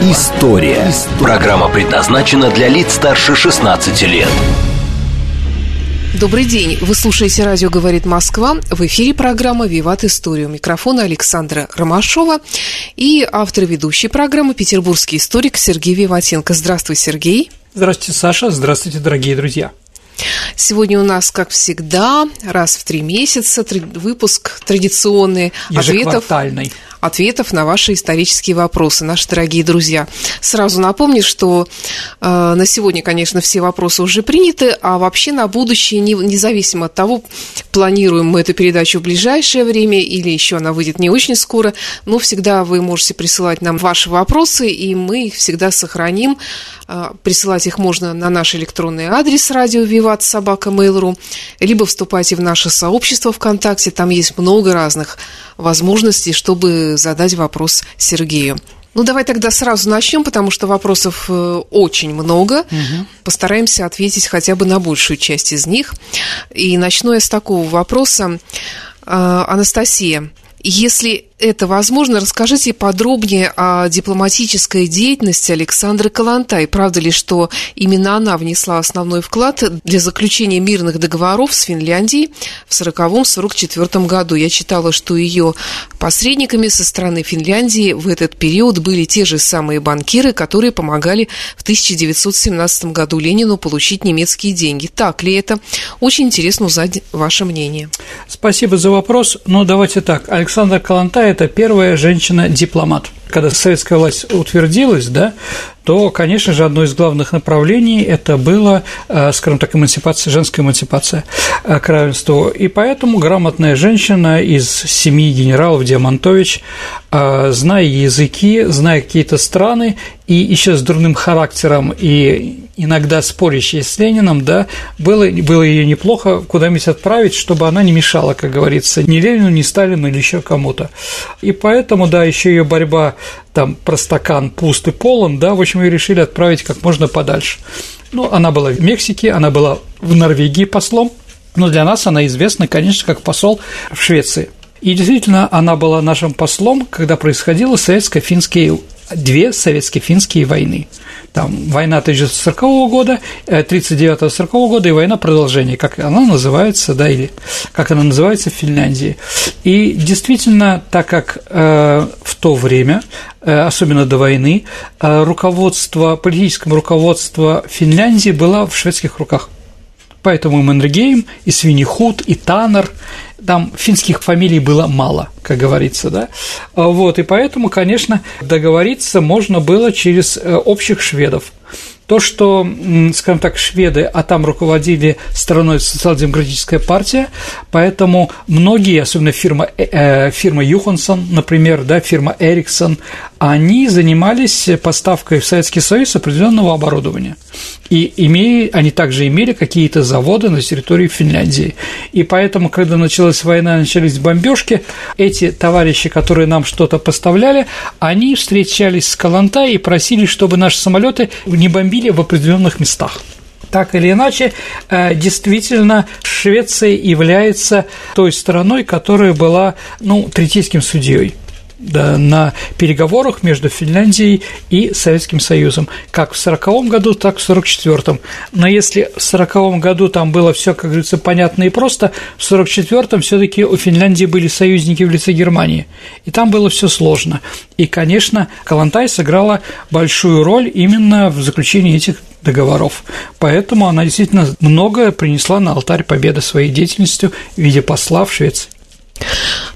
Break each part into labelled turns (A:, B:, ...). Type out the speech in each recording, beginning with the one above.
A: История». Программа предназначена для лиц старше 16 лет.
B: Добрый день. Вы слушаете «Радио говорит Москва». В эфире программа «Виват Историю». Микрофона Александра Ромашова и автор ведущей программы петербургский историк Сергей Виватенко. Здравствуй, Сергей.
C: Здравствуйте, Саша. Здравствуйте, дорогие друзья.
B: Сегодня у нас, как всегда, раз в три месяца выпуск традиционный
C: ответов,
B: ответов на ваши исторические вопросы, наши дорогие друзья. Сразу напомню, что э, на сегодня, конечно, все вопросы уже приняты, а вообще на будущее, не, независимо от того, планируем мы эту передачу в ближайшее время или еще она выйдет не очень скоро, но всегда вы можете присылать нам ваши вопросы, и мы их всегда сохраним. Э, присылать их можно на наш электронный адрес радио Виват собака Mail.ru, либо вступайте в наше сообщество ВКонтакте, там есть много разных возможностей, чтобы задать вопрос Сергею. Ну, давай тогда сразу начнем, потому что вопросов э, очень много. Угу. Постараемся ответить хотя бы на большую часть из них. И начну я с такого вопроса. Э, Анастасия, если это возможно, расскажите подробнее о дипломатической деятельности Александры Калантай. Правда ли, что именно она внесла основной вклад для заключения мирных договоров с Финляндией в 1940-1944 году? Я читала, что ее посредниками со стороны Финляндии в этот период были те же самые банкиры, которые помогали в 1917 году Ленину получить немецкие деньги. Так ли это? Очень интересно узнать ваше мнение.
C: Спасибо за вопрос. Но давайте так. Александра Калантай это первая женщина-дипломат. Когда советская власть утвердилась, да, то, конечно же, одно из главных направлений это было, э, скажем так, эмансипация, женская эмансипация э, к равенству. И поэтому грамотная женщина из семьи генералов Диамантович, э, зная языки, зная какие-то страны, и еще с дурным характером и иногда спорящей с Лениным, да, было, было ее неплохо куда-нибудь отправить, чтобы она не мешала, как говорится, ни Ленину, ни Сталину или еще кому-то. И поэтому, да, еще ее борьба там про стакан пуст и полон, да, в общем, ее решили отправить как можно подальше. Ну, она была в Мексике, она была в Норвегии послом, но для нас она известна, конечно, как посол в Швеции. И действительно, она была нашим послом, когда происходило советско-финские две советско-финские войны. Там война 1940 года, 39-40 э, года и война продолжения, как она называется, да, или как она называется в Финляндии. И действительно, так как э, в то время, э, особенно до войны, э, руководство, политическое руководство Финляндии было в шведских руках. Поэтому и Маннергейм, и Свинихут, и Таннер, там финских фамилий было мало, как говорится, да, вот, и поэтому, конечно, договориться можно было через э, общих шведов. То, что, скажем так, шведы, а там руководили страной социал-демократическая партия, поэтому многие, особенно фирма, э, э фирма Юхансон, например, да, фирма Эриксон, они занимались поставкой в Советский Союз определенного оборудования. И имея, они также имели какие-то заводы на территории Финляндии. И поэтому, когда началась война, начались бомбежки, эти товарищи, которые нам что-то поставляли, они встречались с Калантай и просили, чтобы наши самолеты не бомбили в определенных местах. Так или иначе, э, действительно, Швеция является той страной, которая была, ну, третейским судьей на переговорах между Финляндией и Советским Союзом, как в 1940 году, так и в 1944. Но если в 1940 году там было все, как говорится, понятно и просто, в 1944 все-таки у Финляндии были союзники в лице Германии, и там было все сложно. И, конечно, Калантай сыграла большую роль именно в заключении этих договоров. Поэтому она действительно многое принесла на алтарь победы своей деятельностью в виде посла в Швеции.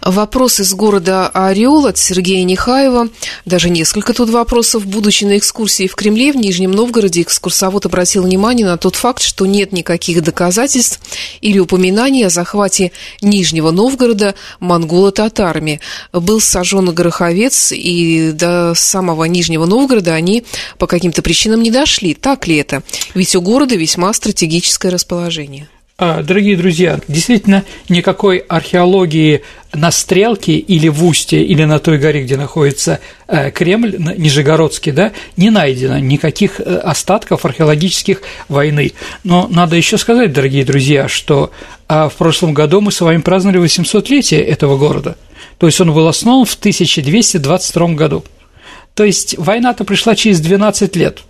B: Вопрос из города Орел от Сергея Нехаева. Даже несколько тут вопросов. Будучи на экскурсии в Кремле, в Нижнем Новгороде, экскурсовод обратил внимание на тот факт, что нет никаких доказательств или упоминаний о захвате Нижнего Новгорода монголо-татарами. Был сожжен Гороховец, и до самого Нижнего Новгорода они по каким-то причинам не дошли. Так ли это? Ведь у города весьма стратегическое расположение.
C: А, дорогие друзья, действительно никакой археологии на Стрелке или в Устье, или на той горе, где находится э, Кремль, Нижегородский, да, не найдено никаких э, остатков археологических войны. Но надо еще сказать, дорогие друзья, что а, в прошлом году мы с вами праздновали 800-летие этого города. То есть он был основан в 1222 году. То есть война-то пришла через 12 лет –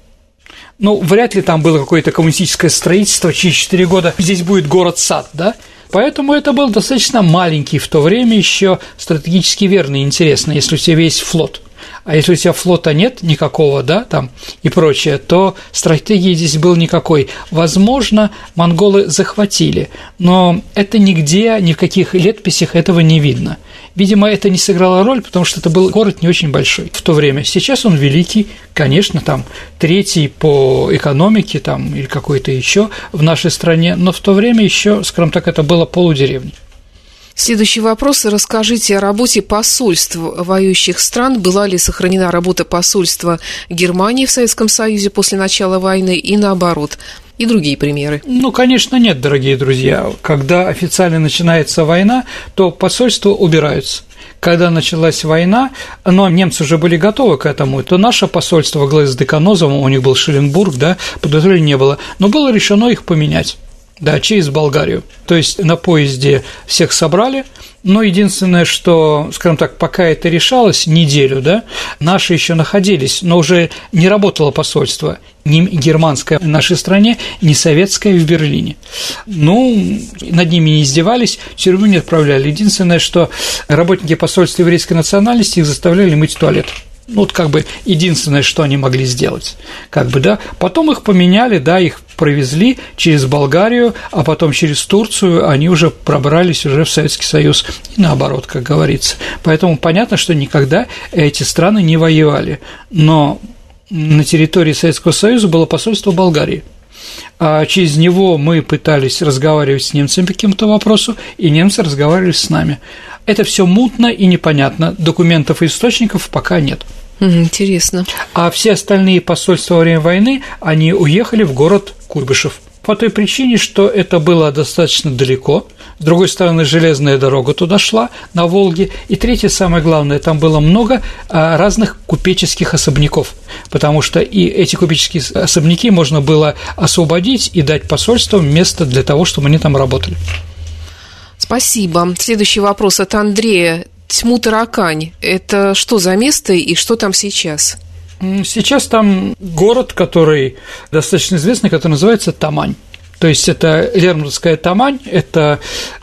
C: ну, вряд ли там было какое-то коммунистическое строительство через 4 года, здесь будет город-сад, да? Поэтому это был достаточно маленький в то время еще стратегически верный и интересный, если у тебя есть флот. А если у тебя флота нет никакого, да, там и прочее, то стратегии здесь был никакой. Возможно, монголы захватили, но это нигде, ни в каких летописях этого не видно. Видимо, это не сыграло роль, потому что это был город не очень большой в то время. Сейчас он великий, конечно, там третий по экономике там или какой-то еще в нашей стране, но в то время еще, скажем так, это было полудеревни.
B: Следующий вопрос. Расскажите о работе посольств воюющих стран. Была ли сохранена работа посольства Германии в Советском Союзе после начала войны и наоборот? и другие примеры?
C: Ну, конечно, нет, дорогие друзья. Когда официально начинается война, то посольства убираются когда началась война, но немцы уже были готовы к этому, то наше посольство во главе с Деканозовым, у них был Шеленбург, да, подозрений не было, но было решено их поменять. Да, через Болгарию. То есть на поезде всех собрали, но единственное, что, скажем так, пока это решалось, неделю, да, наши еще находились, но уже не работало посольство, ни германское в нашей стране, ни советское в Берлине. Ну, над ними не издевались, в тюрьму не отправляли. Единственное, что работники посольства еврейской национальности их заставляли мыть туалет. Ну, вот как бы единственное, что они могли сделать. Как бы, да. Потом их поменяли, да, их провезли через Болгарию, а потом через Турцию они уже пробрались уже в Советский Союз и наоборот, как говорится. Поэтому понятно, что никогда эти страны не воевали. Но на территории Советского Союза было посольство Болгарии через него мы пытались разговаривать с немцами по какому-то вопросу, и немцы разговаривали с нами. Это все мутно и непонятно, документов и источников пока нет.
B: Интересно.
C: А все остальные посольства во время войны, они уехали в город Куйбышев. По той причине, что это было достаточно далеко, с другой стороны, железная дорога туда шла, на Волге, и третье, самое главное, там было много а, разных купеческих особняков, потому что и эти купеческие особняки можно было освободить и дать посольствам место для того, чтобы они там работали.
B: Спасибо. Следующий вопрос от Андрея. Тьму-таракань – это что за место и что там сейчас?
C: Сейчас там город, который достаточно известный, который называется Тамань. То есть это Лермонтовская Тамань, это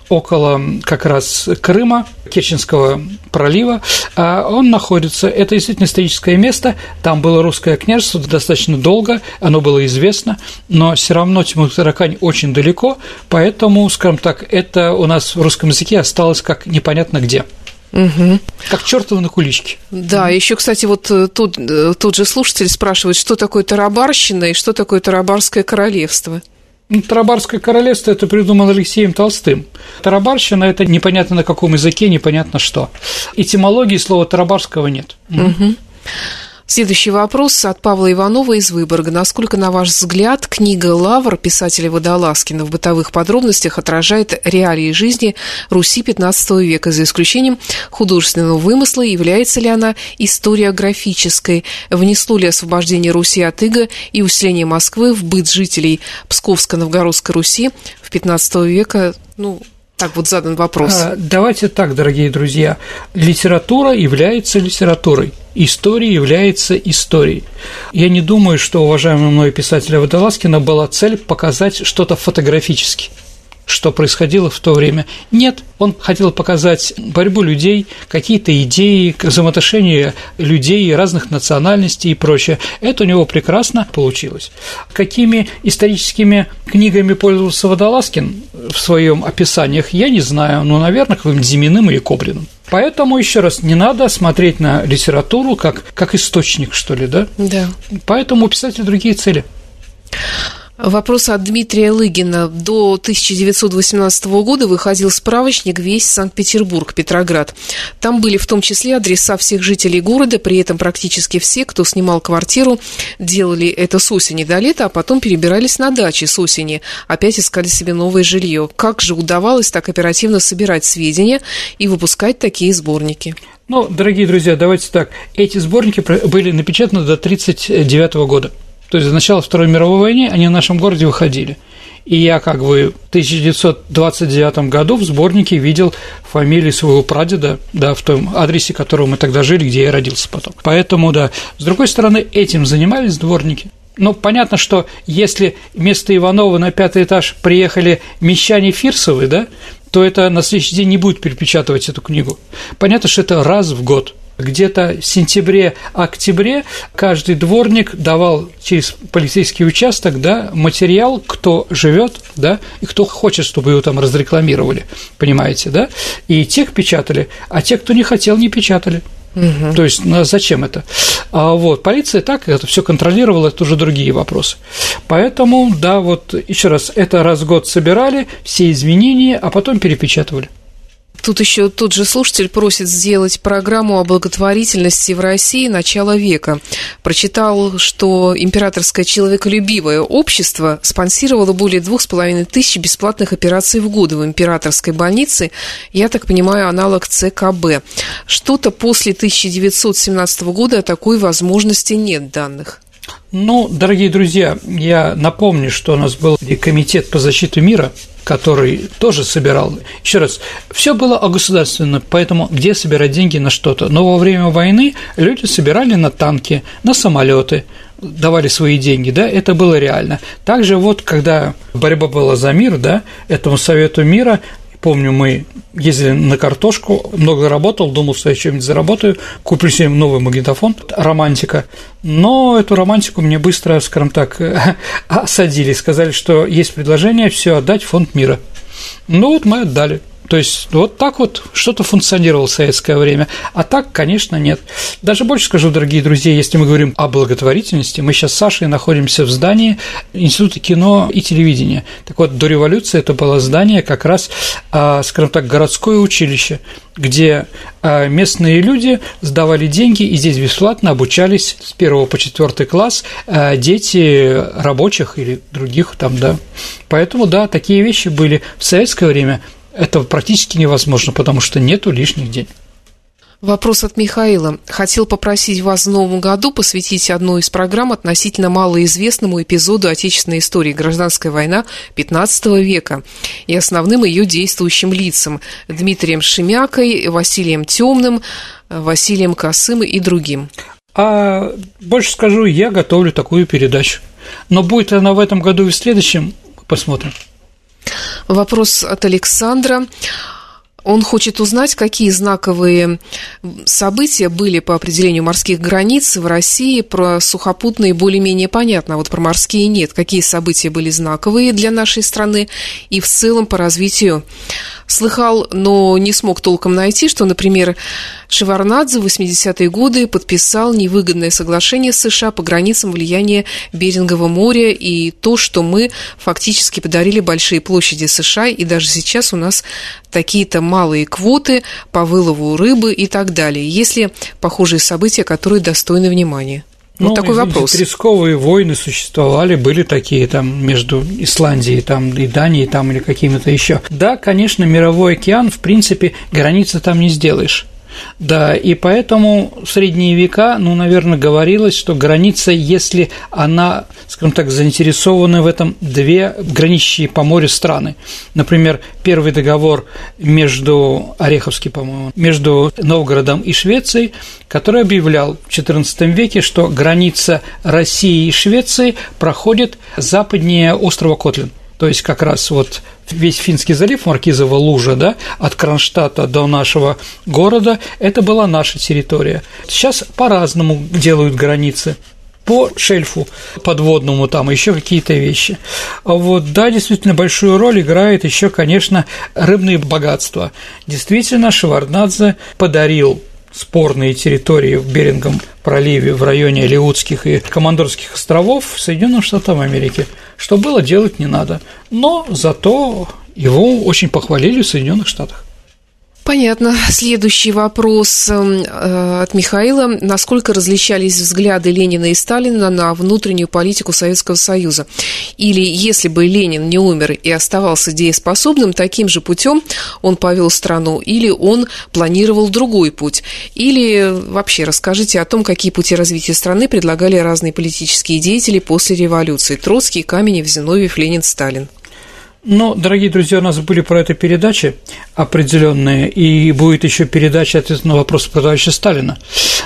C: около как раз Крыма, Керченского пролива, а он находится, это действительно историческое место, там было русское княжество достаточно долго, оно было известно, но все равно Тимур-Таракань очень далеко, поэтому, скажем так, это у нас в русском языке осталось как непонятно где. Угу. Как чертовы на куличке.
B: Да, еще, кстати, вот э, тут, э, тот же слушатель спрашивает, что такое тарабарщина и что такое тарабарское королевство.
C: Ну, Тарабарское королевство это придумал Алексеем Толстым. Тарабарщина это непонятно на каком языке, непонятно что. Этимологии слова тарабарского нет.
B: Угу. Следующий вопрос от Павла Иванова из Выборга. Насколько, на ваш взгляд, книга «Лавр» писателя Водолазкина в бытовых подробностях отражает реалии жизни Руси XV века, за исключением художественного вымысла, является ли она историографической, внесло ли освобождение Руси от иго и усиление Москвы в быт жителей Псковско-Новгородской Руси в XV века, ну, так вот задан вопрос. А,
C: давайте так, дорогие друзья. Литература является литературой, история является историей. Я не думаю, что уважаемого мной писателя Водолазкина была цель показать что-то фотографически что происходило в то время. Нет, он хотел показать борьбу людей, какие-то идеи, взаимоотношения людей разных национальностей и прочее. Это у него прекрасно получилось. Какими историческими книгами пользовался Водолазкин в своем описаниях, я не знаю, но, наверное, каким-нибудь Зиминым или Кобриным. Поэтому, еще раз, не надо смотреть на литературу как, как источник, что ли, да?
B: Да.
C: Поэтому у писателя другие цели.
B: Вопрос от Дмитрия Лыгина. До 1918 года выходил справочник «Весь Санкт-Петербург, Петроград». Там были в том числе адреса всех жителей города, при этом практически все, кто снимал квартиру, делали это с осени до лета, а потом перебирались на дачи с осени, опять искали себе новое жилье. Как же удавалось так оперативно собирать сведения и выпускать такие сборники?
C: Ну, дорогие друзья, давайте так. Эти сборники были напечатаны до 1939 года. То есть, с начала Второй мировой войны они в нашем городе выходили. И я как бы в 1929 году в сборнике видел фамилию своего прадеда, да, в том адресе, в котором мы тогда жили, где я родился потом. Поэтому, да, с другой стороны, этим занимались дворники. Ну, понятно, что если вместо Иванова на пятый этаж приехали мещане Фирсовы, да, то это на следующий день не будет перепечатывать эту книгу. Понятно, что это раз в год – где-то в сентябре-октябре каждый дворник давал через полицейский участок да, материал, кто живет, да, и кто хочет, чтобы его там разрекламировали, понимаете, да? И тех печатали, а те, кто не хотел, не печатали. Угу. То есть, ну, зачем это? А вот полиция так это все контролировала, это уже другие вопросы. Поэтому, да, вот еще раз, это раз в год собирали все изменения, а потом перепечатывали.
B: Тут еще тот же слушатель просит сделать программу о благотворительности в России начала века. Прочитал, что императорское человеколюбивое общество спонсировало более двух с половиной тысяч бесплатных операций в год в императорской больнице. Я так понимаю, аналог ЦКБ. Что-то после 1917 года о такой возможности нет данных.
C: Ну, дорогие друзья, я напомню, что у нас был комитет по защите мира – который тоже собирал. Еще раз, все было огосударственно, поэтому где собирать деньги на что-то. Но во время войны люди собирали на танки, на самолеты, давали свои деньги, да, это было реально. Также вот, когда борьба была за мир, да, этому Совету мира Помню, мы ездили на картошку, много работал, думал, что я что-нибудь заработаю, куплю себе новый магнитофон, романтика. Но эту романтику мне быстро, скажем так, осадили, сказали, что есть предложение все отдать в фонд мира. Ну вот мы отдали. То есть вот так вот что-то функционировало в советское время, а так, конечно, нет. Даже больше скажу, дорогие друзья, если мы говорим о благотворительности, мы сейчас с Сашей находимся в здании Института кино и телевидения. Так вот, до революции это было здание как раз, а, скажем так, городское училище, где а, местные люди сдавали деньги и здесь бесплатно обучались с первого по четвертый класс а, дети рабочих или других там, да. Поэтому, да, такие вещи были в советское время – это практически невозможно, потому что нету лишних денег.
B: Вопрос от Михаила. Хотел попросить вас в новом году посвятить одну из программ относительно малоизвестному эпизоду отечественной истории «Гражданская война» XV века и основным ее действующим лицам – Дмитрием Шемякой, Василием Темным, Василием Косым и другим.
C: А больше скажу, я готовлю такую передачу. Но будет она в этом году и в следующем, посмотрим.
B: Вопрос от Александра. Он хочет узнать, какие знаковые события были по определению морских границ в России. Про сухопутные более-менее понятно, а вот про морские нет. Какие события были знаковые для нашей страны и в целом по развитию Слыхал, но не смог толком найти, что, например, Шеварнадзе в 80-е годы подписал невыгодное соглашение с США по границам влияния Берингового моря и то, что мы фактически подарили большие площади США, и даже сейчас у нас такие-то малые квоты по вылову рыбы и так далее. Есть ли похожие события, которые достойны внимания? Вот ну, такой извините, вопрос.
C: Рисковые войны существовали, были такие там между Исландией там, и Данией там, или какими-то еще. Да, конечно, мировой океан, в принципе, границы там не сделаешь. Да, и поэтому в средние века, ну, наверное, говорилось, что граница, если она, скажем так, заинтересованы в этом две граничащие по морю страны. Например, первый договор между Ореховский, по-моему, между Новгородом и Швецией, который объявлял в XIV веке, что граница России и Швеции проходит западнее острова Котлин – то есть как раз вот весь Финский залив, Маркизова лужа, да, от Кронштадта до нашего города, это была наша территория. Сейчас по-разному делают границы. по шельфу подводному, там еще какие-то вещи. Вот, да, действительно, большую роль играет еще, конечно, рыбные богатства. Действительно, Шеварднадзе подарил спорные территории в Берингом проливе в районе Алиутских и Командорских островов Соединенным Штатам Америки. Что было, делать не надо. Но зато его очень похвалили в Соединенных Штатах.
B: Понятно. Следующий вопрос эм, э, от Михаила. Насколько различались взгляды Ленина и Сталина на внутреннюю политику Советского Союза? Или если бы Ленин не умер и оставался дееспособным, таким же путем он повел страну, или он планировал другой путь? Или вообще расскажите о том, какие пути развития страны предлагали разные политические деятели после революции? Троцкий, Каменев, Зиновьев, Ленин, Сталин.
C: Ну, дорогие друзья, у нас были про это передачи определенные, и будет еще передача ответ на вопрос про товарища Сталина.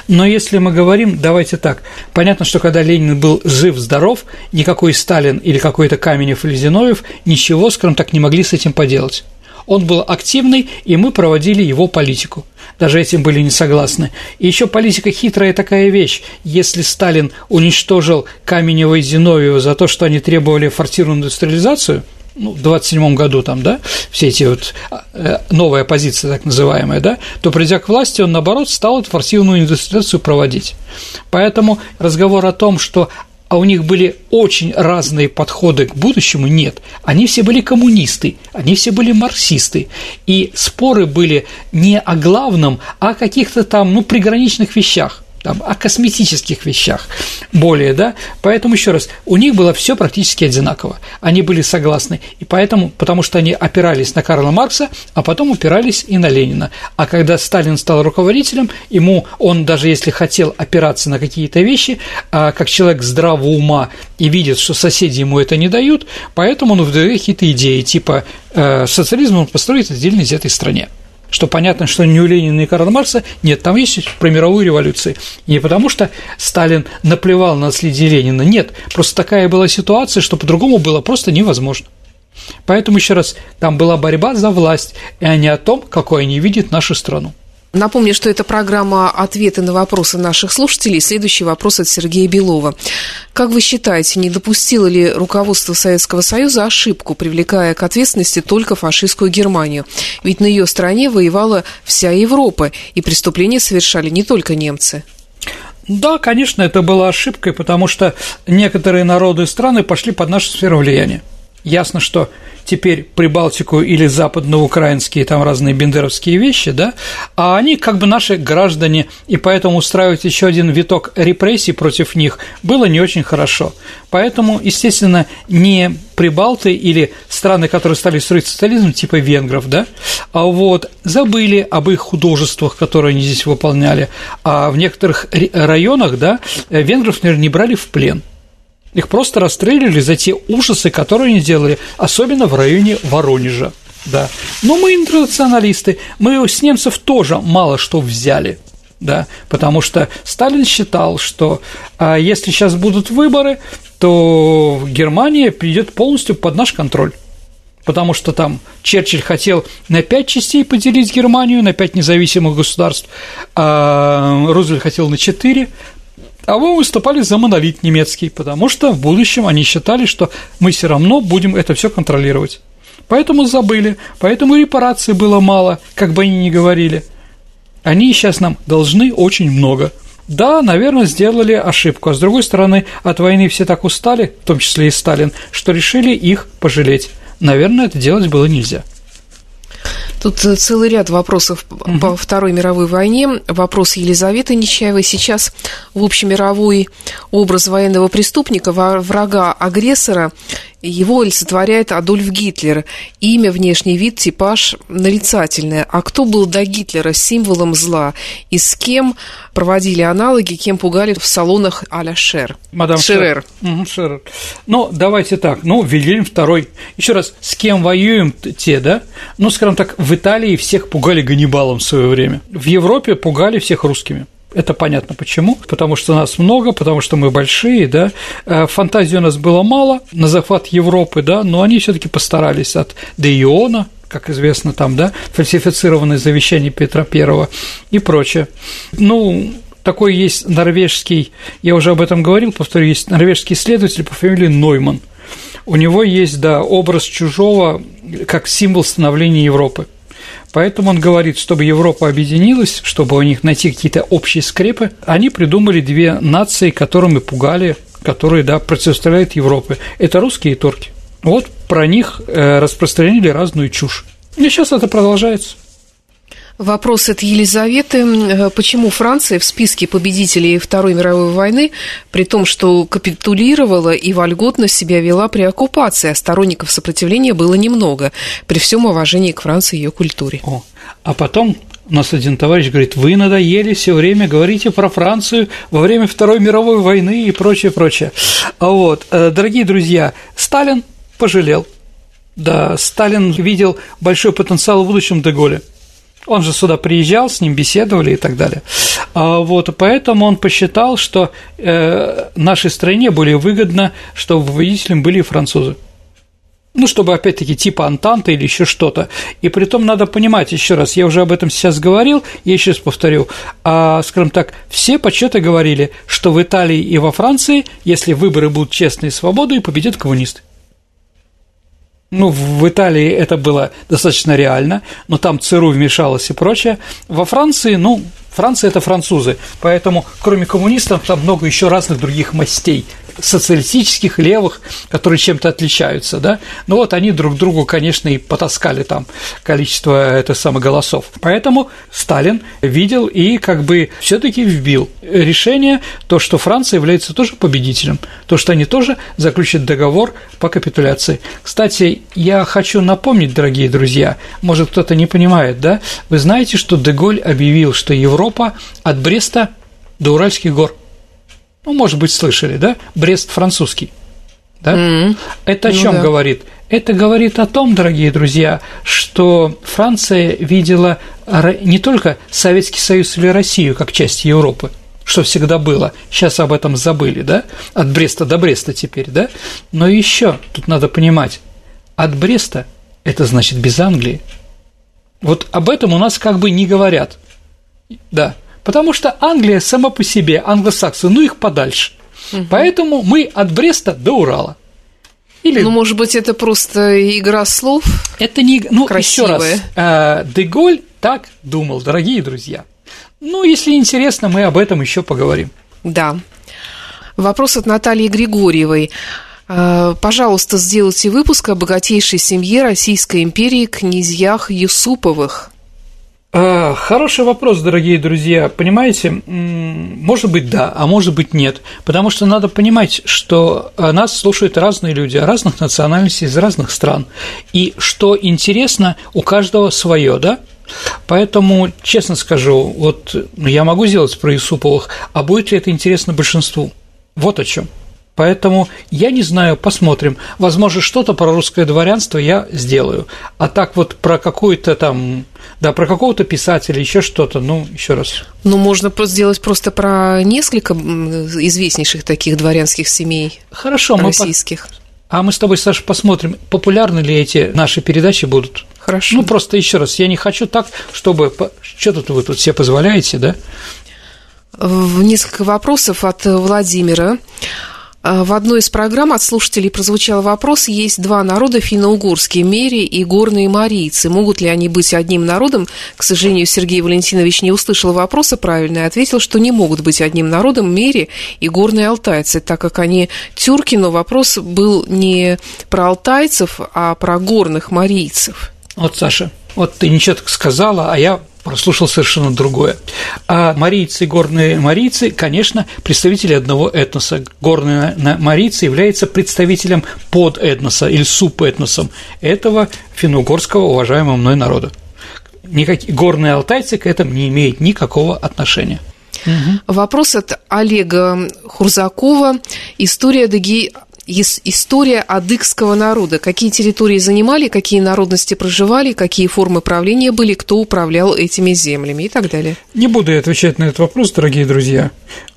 C: Но если мы говорим, давайте так, понятно, что когда Ленин был жив-здоров, никакой Сталин или какой-то Каменев или Зиновьев ничего, скажем так, не могли с этим поделать. Он был активный, и мы проводили его политику. Даже этим были не согласны. И еще политика хитрая такая вещь. Если Сталин уничтожил Каменева и Зиновьева за то, что они требовали форсированную индустриализацию – ну, в 27 году там, да, все эти вот э, новая оппозиция, так называемая, да, то придя к власти, он, наоборот, стал форсивную индустриализацию проводить. Поэтому разговор о том, что а у них были очень разные подходы к будущему, нет. Они все были коммунисты, они все были марксисты, и споры были не о главном, а о каких-то там, ну, приграничных вещах – там, о косметических вещах более, да, поэтому еще раз, у них было все практически одинаково, они были согласны, и поэтому, потому что они опирались на Карла Маркса, а потом опирались и на Ленина, а когда Сталин стал руководителем, ему, он даже если хотел опираться на какие-то вещи, а как человек здравого ума и видит, что соседи ему это не дают, поэтому он выдвигает какие-то идеи, типа э, социализм он построит отдельно из этой стране что понятно, что не у Ленина и Карла Маркса, нет, там есть про мировую революцию. Не потому, что Сталин наплевал на наследие Ленина, нет, просто такая была ситуация, что по-другому было просто невозможно. Поэтому, еще раз, там была борьба за власть, и не о том, какой они видят нашу страну.
B: Напомню, что это программа «Ответы на вопросы наших слушателей». Следующий вопрос от Сергея Белова. Как вы считаете, не допустило ли руководство Советского Союза ошибку, привлекая к ответственности только фашистскую Германию? Ведь на ее стороне воевала вся Европа, и преступления совершали не только немцы.
C: Да, конечно, это была ошибкой, потому что некоторые народы и страны пошли под нашу сферу влияния. Ясно, что теперь Прибалтику или западноукраинские там разные бендеровские вещи, да, а они как бы наши граждане, и поэтому устраивать еще один виток репрессий против них было не очень хорошо. Поэтому, естественно, не прибалты или страны, которые стали строить социализм, типа венгров, да, а вот забыли об их художествах, которые они здесь выполняли, а в некоторых районах, да, венгров, наверное, не брали в плен – их просто расстреливали за те ужасы, которые они делали, особенно в районе Воронежа. Да. Но мы интернационалисты, мы с немцев тоже мало что взяли, да, потому что Сталин считал, что а, если сейчас будут выборы, то Германия придет полностью под наш контроль потому что там Черчилль хотел на пять частей поделить Германию, на пять независимых государств, а Рузвельт хотел на четыре, а вы выступали за монолит немецкий, потому что в будущем они считали, что мы все равно будем это все контролировать. Поэтому забыли, поэтому репараций было мало, как бы они ни говорили. Они сейчас нам должны очень много. Да, наверное, сделали ошибку, а с другой стороны, от войны все так устали, в том числе и Сталин, что решили их пожалеть. Наверное, это делать было нельзя.
B: Тут э, целый ряд вопросов угу. по Второй мировой войне. Вопрос Елизаветы Нечаевой. Сейчас в общемировой образ военного преступника, врага, агрессора его олицетворяет Адольф Гитлер. Имя, внешний вид, типаж нарицательное. А кто был до Гитлера символом зла? И с кем проводили аналоги, кем пугали в салонах а-ля Шер?
C: Мадам Шерер. Угу, Шерер. Ну, давайте так. Ну, Вильгельм II. Еще раз, с кем воюем те, да? Ну, скажем так, в Италии всех пугали Ганнибалом в свое время. В Европе пугали всех русскими. Это понятно почему. Потому что нас много, потому что мы большие, да. Э, фантазии у нас было мало на захват Европы, да, но они все таки постарались от Де Иона, как известно там, да, фальсифицированное завещание Петра I и прочее. Ну, такой есть норвежский, я уже об этом говорил, повторю, есть норвежский исследователь по фамилии Нойман. У него есть, да, образ чужого как символ становления Европы. Поэтому он говорит, чтобы Европа объединилась, чтобы у них найти какие-то общие скрепы, они придумали две нации, которыми пугали, которые, да, противостоят Европе. Это русские и турки. Вот про них э, распространили разную чушь. И сейчас это продолжается.
B: Вопрос от Елизаветы. Э, почему Франция в списке победителей Второй мировой войны, при том, что капитулировала и вольготно себя вела при оккупации, а сторонников сопротивления было немного, при всем уважении к Франции и ее культуре?
C: О, а потом у нас один товарищ говорит, вы надоели все время, говорите про Францию во время Второй мировой войны и прочее, прочее. А вот, э, дорогие друзья, Сталин пожалел. Да, Сталин видел большой потенциал в будущем Деголе. Он же сюда приезжал, с ним беседовали и так далее. А вот, поэтому он посчитал, что э, нашей стране более выгодно, чтобы победителем были французы. Ну, чтобы, опять-таки, типа Антанта или еще что-то. И при том надо понимать, еще раз, я уже об этом сейчас говорил, я еще раз повторю, а, скажем так, все подсчеты говорили, что в Италии и во Франции, если выборы будут честные и свободные, победят коммунисты. Ну, в Италии это было достаточно реально, но там ЦРУ вмешалась и прочее. Во Франции, ну, Франция – это французы, поэтому кроме коммунистов там много еще разных других мастей социалистических, левых, которые чем-то отличаются, да, ну вот они друг другу, конечно, и потаскали там количество это самых голосов. Поэтому Сталин видел и как бы все таки вбил решение, то, что Франция является тоже победителем, то, что они тоже заключат договор по капитуляции. Кстати, я хочу напомнить, дорогие друзья, может, кто-то не понимает, да, вы знаете, что Деголь объявил, что Европа от Бреста до Уральских гор. Ну, может быть, слышали, да? Брест французский. Да? Mm-hmm. Это о чем ну, да. говорит? Это говорит о том, дорогие друзья, что Франция видела не только Советский Союз или Россию как часть Европы, что всегда было, сейчас об этом забыли, да, от Бреста до Бреста теперь, да, но еще тут надо понимать, от Бреста это значит без Англии. Вот об этом у нас как бы не говорят – да, потому что Англия сама по себе, англосаксы, ну их подальше. Угу. Поэтому мы от Бреста до Урала.
B: Или... Ну, может быть, это просто игра слов.
C: Это не ну еще раз. Э, Деголь так думал, дорогие друзья. Ну, если интересно, мы об этом еще поговорим.
B: Да. Вопрос от Натальи Григорьевой. Э, пожалуйста, сделайте выпуск о богатейшей семье Российской империи князьях Юсуповых.
C: А, хороший вопрос, дорогие друзья. Понимаете, может быть да, а может быть нет. Потому что надо понимать, что а, нас слушают разные люди, разных национальностей, из разных стран. И что интересно, у каждого свое, да? Поэтому, честно скажу, вот я могу сделать про Исуповых, а будет ли это интересно большинству? Вот о чем. Поэтому я не знаю, посмотрим. Возможно, что-то про русское дворянство я сделаю. А так вот про какую-то там, да, про какого-то писателя, еще что-то, ну, еще раз.
B: Ну, можно сделать просто про несколько известнейших таких дворянских семей.
C: Хорошо,
B: российских.
C: Мы. А мы с тобой, Саша, посмотрим, популярны ли эти наши передачи будут.
B: Хорошо.
C: Ну, просто еще раз, я не хочу так, чтобы... Что тут вы тут все позволяете, да?
B: Несколько вопросов от Владимира. А, в одной из программ от слушателей прозвучал вопрос, есть два народа, финно-угорские, мери и горные марийцы. Могут ли они быть одним народом? К сожалению, Сергей Валентинович не услышал вопроса правильно и ответил, что не могут быть одним народом мери и горные алтайцы, так как они тюрки, но вопрос был не про алтайцев, а про горных марийцев.
C: Вот, Саша, вот ты ничего так сказала, а я прослушал совершенно другое. А марийцы горные марийцы, конечно, представители одного этноса. Горные марийцы являются представителем подэтноса или субэтносом этого финно-угорского уважаемого мной народа. Никакие горные алтайцы к этому не имеют никакого отношения.
B: Угу. Вопрос от Олега Хурзакова. История Деги история адыгского народа. Какие территории занимали, какие народности проживали, какие формы правления были, кто управлял этими землями и так далее.
C: Не буду я отвечать на этот вопрос, дорогие друзья.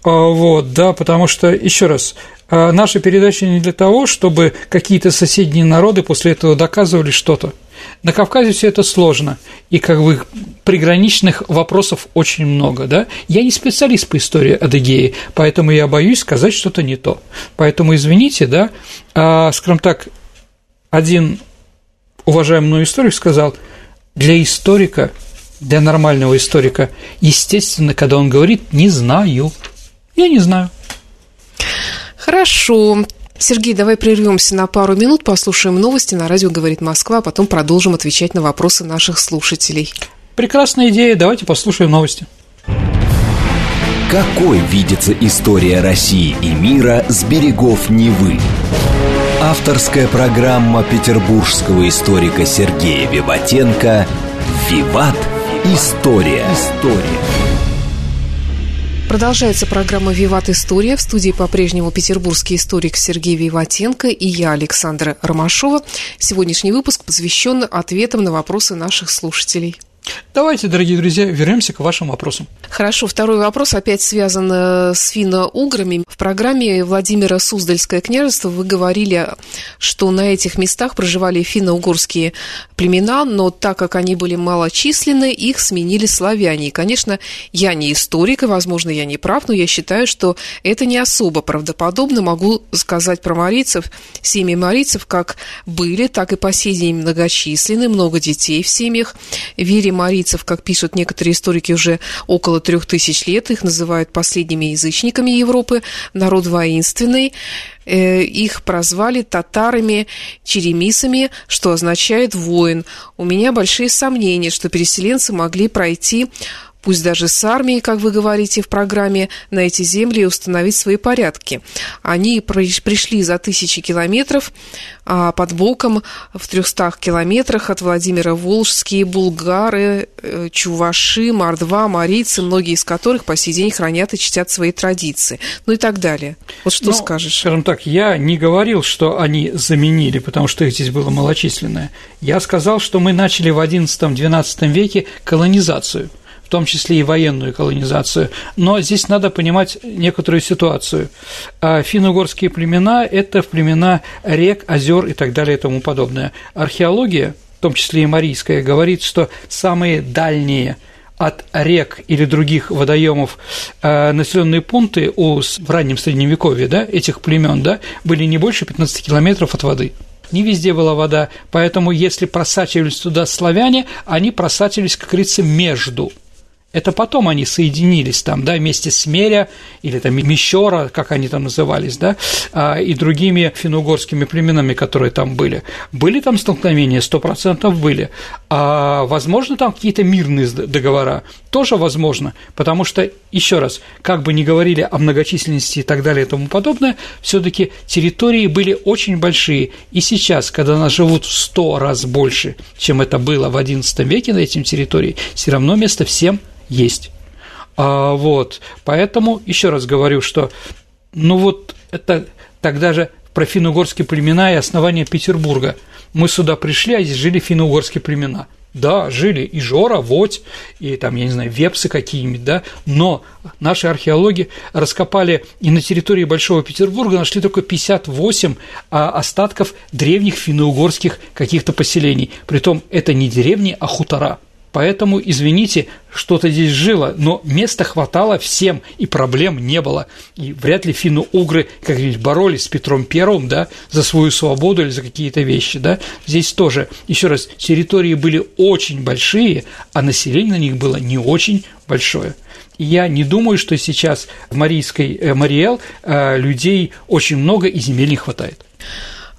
C: А, вот, да, потому что, еще раз, а, наша передача не для того, чтобы какие-то соседние народы после этого доказывали что-то. На Кавказе все это сложно, и как бы приграничных вопросов очень много, да. Я не специалист по истории Адыгеи, поэтому я боюсь сказать что-то не то. Поэтому извините, да, а, скажем так, один уважаемый историк сказал, для историка, для нормального историка, естественно, когда он говорит «не знаю», я не знаю.
B: Хорошо. Сергей, давай прервемся на пару минут, послушаем новости на радио «Говорит Москва», а потом продолжим отвечать на вопросы наших слушателей.
C: Прекрасная идея, давайте послушаем новости.
A: Какой видится история России и мира с берегов Невы? Авторская программа петербургского историка Сергея Виватенко «Виват. История». История.
B: Продолжается программа «Виват История». В студии по-прежнему петербургский историк Сергей Виватенко и я, Александра Ромашова. Сегодняшний выпуск посвящен ответам на вопросы наших слушателей.
C: Давайте, дорогие друзья, вернемся к вашим вопросам.
B: Хорошо, второй вопрос опять связан э, с финно-уграми. В программе Владимира Суздальское княжество вы говорили, что на этих местах проживали финно-угорские племена, но так как они были малочисленны, их сменили славяне. И, конечно, я не историк, и, возможно, я не прав, но я считаю, что это не особо правдоподобно. Могу сказать про марийцев, семьи марийцев как были, так и по сей день многочисленны, много детей в семьях. Вере марийцев, как пишут некоторые историки, уже около трех тысяч лет. Их называют последними язычниками Европы. Народ воинственный. Э, их прозвали татарами, черемисами, что означает «воин». У меня большие сомнения, что переселенцы могли пройти пусть даже с армией, как вы говорите в программе, на эти земли и установить свои порядки. Они пришли за тысячи километров а под боком в трехстах километрах от Владимира Волжские булгары, э, чуваши, мордва, марийцы, многие из которых по сей день хранят и чтят свои традиции, ну и так далее. Вот что ну, скажешь?
C: Скажем так, я не говорил, что они заменили, потому что их здесь было малочисленное. Я сказал, что мы начали в XI-XII веке колонизацию – том числе и военную колонизацию. Но здесь надо понимать некоторую ситуацию. А финно-угорские племена – это племена рек, озер и так далее и тому подобное. Археология, в том числе и марийская, говорит, что самые дальние от рек или других водоемов э, населенные пункты у, в раннем средневековье да, этих племен да, были не больше 15 километров от воды не везде была вода, поэтому если просачивались туда славяне, они просачивались, как говорится, между это потом они соединились там, да, вместе с Меря или там Мещера, как они там назывались, да, а, и другими финно-угорскими племенами, которые там были. Были там столкновения, сто процентов были. А возможно, там какие-то мирные договора? Тоже возможно, потому что, еще раз, как бы ни говорили о многочисленности и так далее и тому подобное, все таки территории были очень большие, и сейчас, когда нас живут в сто раз больше, чем это было в XI веке на этим территории, все равно место всем есть. А, вот, поэтому еще раз говорю, что, ну вот это тогда же про финно-угорские племена и основание Петербурга. Мы сюда пришли, а здесь жили финно-угорские племена. Да, жили и Жора, Водь, и там, я не знаю, вепсы какие-нибудь, да, но наши археологи раскопали и на территории Большого Петербурга нашли только 58 а, остатков древних финно-угорских каких-то поселений. Притом это не деревни, а хутора – Поэтому, извините, что-то здесь жило, но места хватало всем, и проблем не было. И вряд ли финно-угры, как говорить, боролись с Петром Первым, да, за свою свободу или за какие-то вещи, да. Здесь тоже, еще раз, территории были очень большие, а население на них было не очень большое. И я не думаю, что сейчас в Марийской э, Мариэл э, людей очень много и земель не хватает.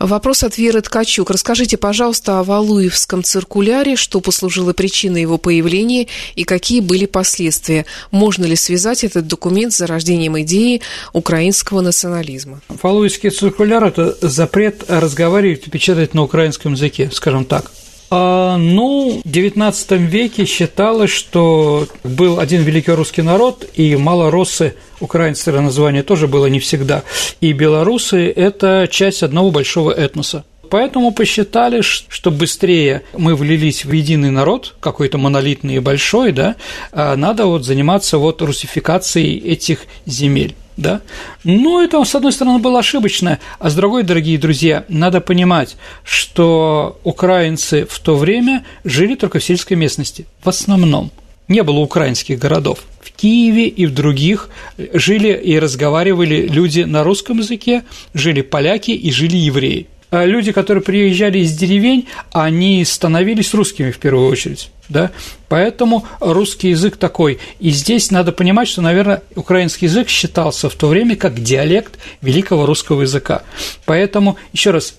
B: Вопрос от Веры Ткачук. Расскажите, пожалуйста, о Валуевском циркуляре, что послужило причиной его появления и какие были последствия. Можно ли связать этот документ с зарождением идеи украинского национализма?
C: Валуевский циркуляр – это запрет разговаривать и печатать на украинском языке, скажем так. А, ну, в XIX веке считалось, что был один великий русский народ, и малороссы, украинское название тоже было не всегда, и белорусы – это часть одного большого этноса. Поэтому посчитали, что быстрее мы влились в единый народ, какой-то монолитный и большой, да, а надо вот заниматься вот русификацией этих земель. Да? Но это, с одной стороны, было ошибочно, а с другой, дорогие друзья, надо понимать, что украинцы в то время жили только в сельской местности, в основном. Не было украинских городов. В Киеве и в других жили и разговаривали люди на русском языке, жили поляки и жили евреи. А люди, которые приезжали из деревень, они становились русскими в первую очередь да, поэтому русский язык такой. И здесь надо понимать, что, наверное, украинский язык считался в то время как диалект великого русского языка. Поэтому, еще раз,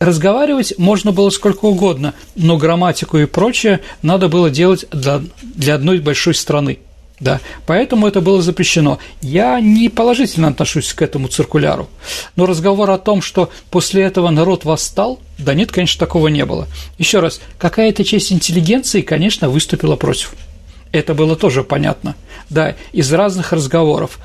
C: разговаривать можно было сколько угодно, но грамматику и прочее надо было делать для, для одной большой страны. Да, поэтому это было запрещено. Я не положительно отношусь к этому циркуляру, но разговор о том, что после этого народ восстал, да нет, конечно, такого не было. Еще раз, какая-то часть интеллигенции, конечно, выступила против. Это было тоже понятно. Да, из разных разговоров.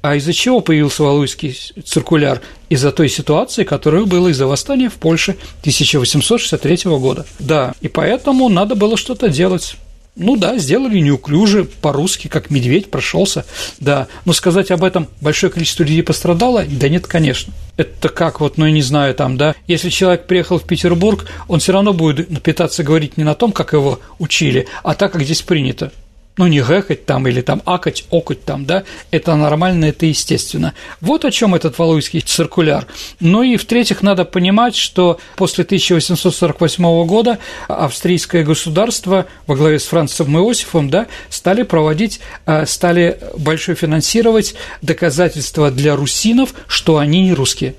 C: А из-за чего появился Валуйский циркуляр? Из-за той ситуации, которая была из-за восстания в Польше 1863 года. Да, и поэтому надо было что-то делать. Ну да, сделали неуклюже, по-русски, как медведь прошелся, да. Но сказать об этом большое количество людей пострадало? Да нет, конечно. Это как вот, ну я не знаю, там, да, если человек приехал в Петербург, он все равно будет пытаться говорить не на том, как его учили, а так, как здесь принято ну, не гэкать там или там акать, окать там, да, это нормально, это естественно. Вот о чем этот Валуйский циркуляр. Ну и, в-третьих, надо понимать, что после 1848 года австрийское государство во главе с Францем Иосифом, да, стали проводить, э, стали большое финансировать доказательства для русинов, что они не русские.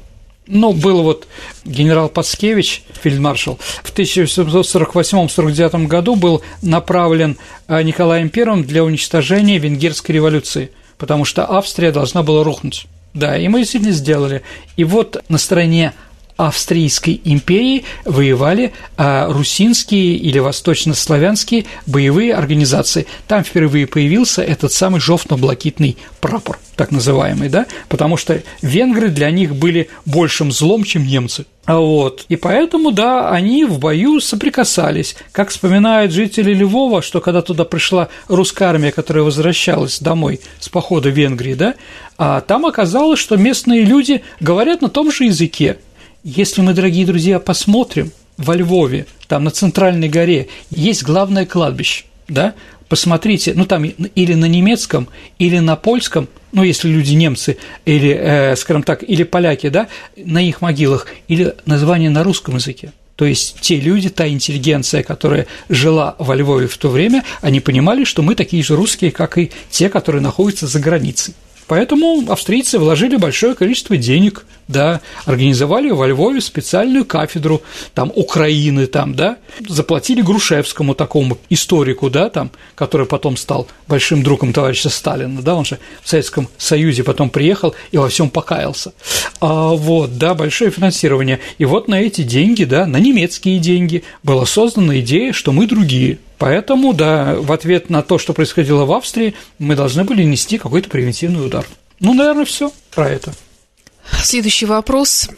C: Ну, был вот генерал Паскевич, фельдмаршал, в 1848-49 году был направлен э, Николаем I для уничтожения венгерской революции, потому что Австрия должна была рухнуть. Да, и мы действительно сделали. И вот на стороне Австрийской империи воевали а, русинские или восточнославянские боевые организации. Там впервые появился этот самый жовтно-блакитный прапор, так называемый, да, потому что венгры для них были большим злом, чем немцы. Вот. И поэтому, да, они в бою соприкасались. Как вспоминают жители Львова, что когда туда пришла русская армия, которая возвращалась домой с похода в Венгрии, да, а там оказалось, что местные люди говорят на том же языке, если мы, дорогие друзья, посмотрим во Львове, там на Центральной горе, есть главное кладбище, да, посмотрите, ну там или на немецком, или на польском, ну если люди немцы, или, э, скажем так, или поляки, да, на их могилах, или название на русском языке. То есть те люди, та интеллигенция, которая жила во Львове в то время, они понимали, что мы такие же русские, как и те, которые находятся за границей. Поэтому австрийцы вложили большое количество денег, да, организовали во Львове специальную кафедру там Украины, там, да, заплатили Грушевскому такому историку, да, там, который потом стал большим другом товарища Сталина, да, он же в Советском Союзе потом приехал и во всем покаялся. А, вот, да, большое финансирование. И вот на эти деньги, да, на немецкие деньги была создана идея, что мы другие, Поэтому, да, в ответ на то, что происходило в Австрии, мы должны были нести какой-то превентивный удар. Ну, наверное, все про это.
B: Следующий вопрос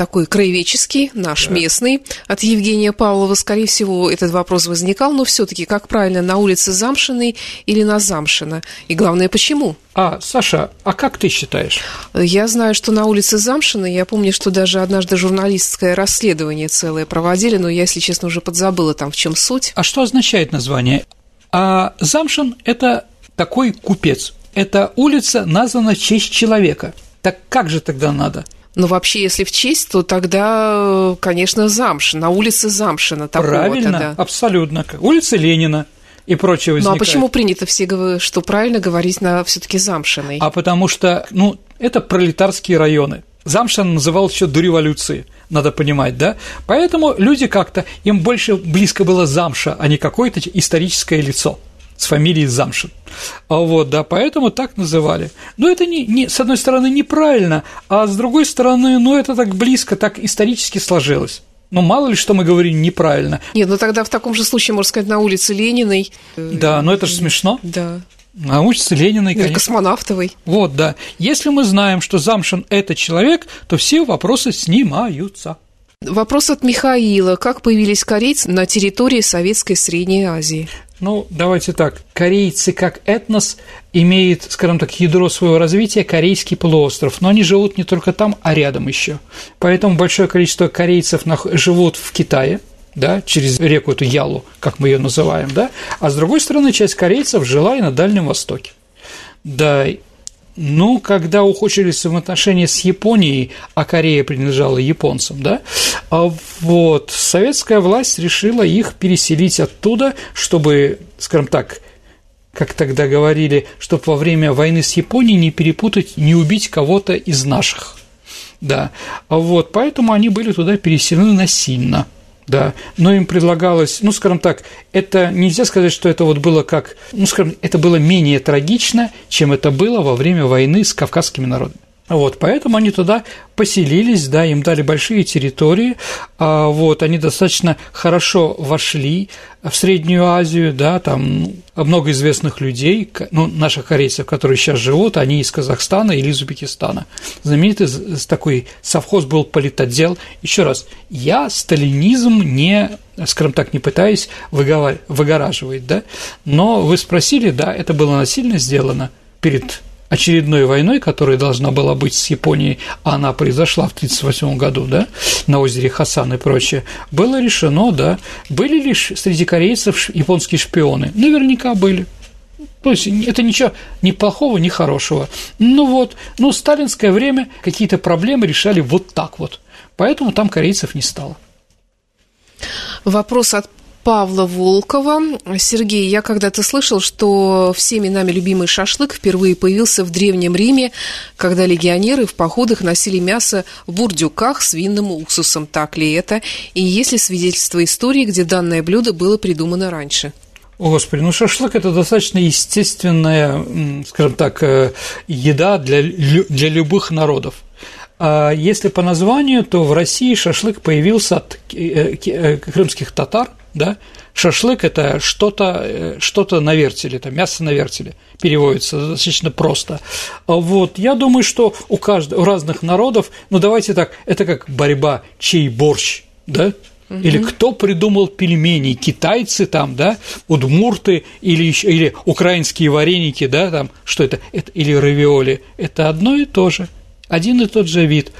B: такой краеведческий, наш да. местный, от Евгения Павлова. Скорее всего, этот вопрос возникал, но все-таки как правильно, на улице Замшиной или на Замшина? И главное, почему?
C: А, Саша, а как ты считаешь?
B: Я знаю, что на улице Замшина, я помню, что даже однажды журналистское расследование целое проводили, но я, если честно, уже подзабыла там, в чем суть.
C: А что означает название? А Замшин – это такой купец. Это улица названа в честь человека. Так как же тогда надо?
B: Но вообще, если в честь, то тогда, конечно, Замшин, на улице Замшина.
C: Правильно, да. абсолютно. Улица Ленина и прочее возникает.
B: Ну а почему принято все, что правильно говорить на все таки Замшиной?
C: А потому что, ну, это пролетарские районы. Замшин называл еще до революции, надо понимать, да? Поэтому люди как-то, им больше близко было Замша, а не какое-то историческое лицо с фамилией Замшин. А вот, да, поэтому так называли. Но это, не, не, с одной стороны, неправильно, а с другой стороны, ну, это так близко, так исторически сложилось. Ну, мало ли, что мы говорим неправильно.
B: Нет, ну тогда в таком же случае, можно сказать, на улице Лениной.
C: Да, но это же смешно.
B: Да.
C: На улице Лениной,
B: конечно. Космонавтовой.
C: Вот, да. Если мы знаем, что Замшин – это человек, то все вопросы снимаются.
B: Вопрос от Михаила. Как появились корейцы на территории Советской Средней Азии?
C: Ну, давайте так. Корейцы как этнос имеют, скажем так, ядро своего развития корейский полуостров, но они живут не только там, а рядом еще. Поэтому большое количество корейцев живут в Китае, да, через реку эту Ялу, как мы ее называем, да, а с другой стороны, часть корейцев жила и на Дальнем Востоке. Да, ну, когда ухудшились взаимоотношения с Японией, а Корея принадлежала японцам, да, а вот советская власть решила их переселить оттуда, чтобы, скажем так, как тогда говорили, чтобы во время войны с Японией не перепутать, не убить кого-то из наших. Да, вот, поэтому они были туда переселены насильно – да, но им предлагалось, ну, скажем так, это нельзя сказать, что это вот было как, ну, скажем, это было менее трагично, чем это было во время войны с кавказскими народами. Вот, поэтому они туда поселились, да, им дали большие территории, а, вот, они достаточно хорошо вошли в Среднюю Азию, да, там много известных людей, ну, наших корейцев, которые сейчас живут, они из Казахстана или из Узбекистана. Знаменитый такой совхоз был политотдел. Еще раз, я сталинизм не скажем так, не пытаюсь выгораживать, да, но вы спросили, да, это было насильно сделано перед очередной войной, которая должна была быть с Японией, а она произошла в 1938 году, да, на озере Хасан и прочее, было решено, да, были ли среди корейцев японские шпионы? Наверняка были. То есть это ничего ни плохого, ни хорошего. Ну вот, ну, сталинское время какие-то проблемы решали вот так вот. Поэтому там корейцев не стало.
B: Вопрос от Павла Волкова. Сергей, я когда-то слышал, что всеми нами любимый шашлык впервые появился в Древнем Риме, когда легионеры в походах носили мясо в бурдюках с винным уксусом. Так ли это? И есть ли свидетельство истории, где данное блюдо было придумано раньше?
C: О, Господи, ну шашлык – это достаточно естественная, скажем так, э, еда для, для любых народов. А если по названию, то в России шашлык появился от э, э, крымских татар, да, шашлык – это что-то э, что на вертеле, это мясо на вертеле, переводится достаточно просто. А вот, я думаю, что у, каждого, у разных народов, ну, давайте так, это как борьба, чей борщ, да, или кто придумал пельмени? Китайцы там, да, удмурты или, еще, или украинские вареники, да, там, что это, это или равиоли. Это одно и то же, один и тот же вид.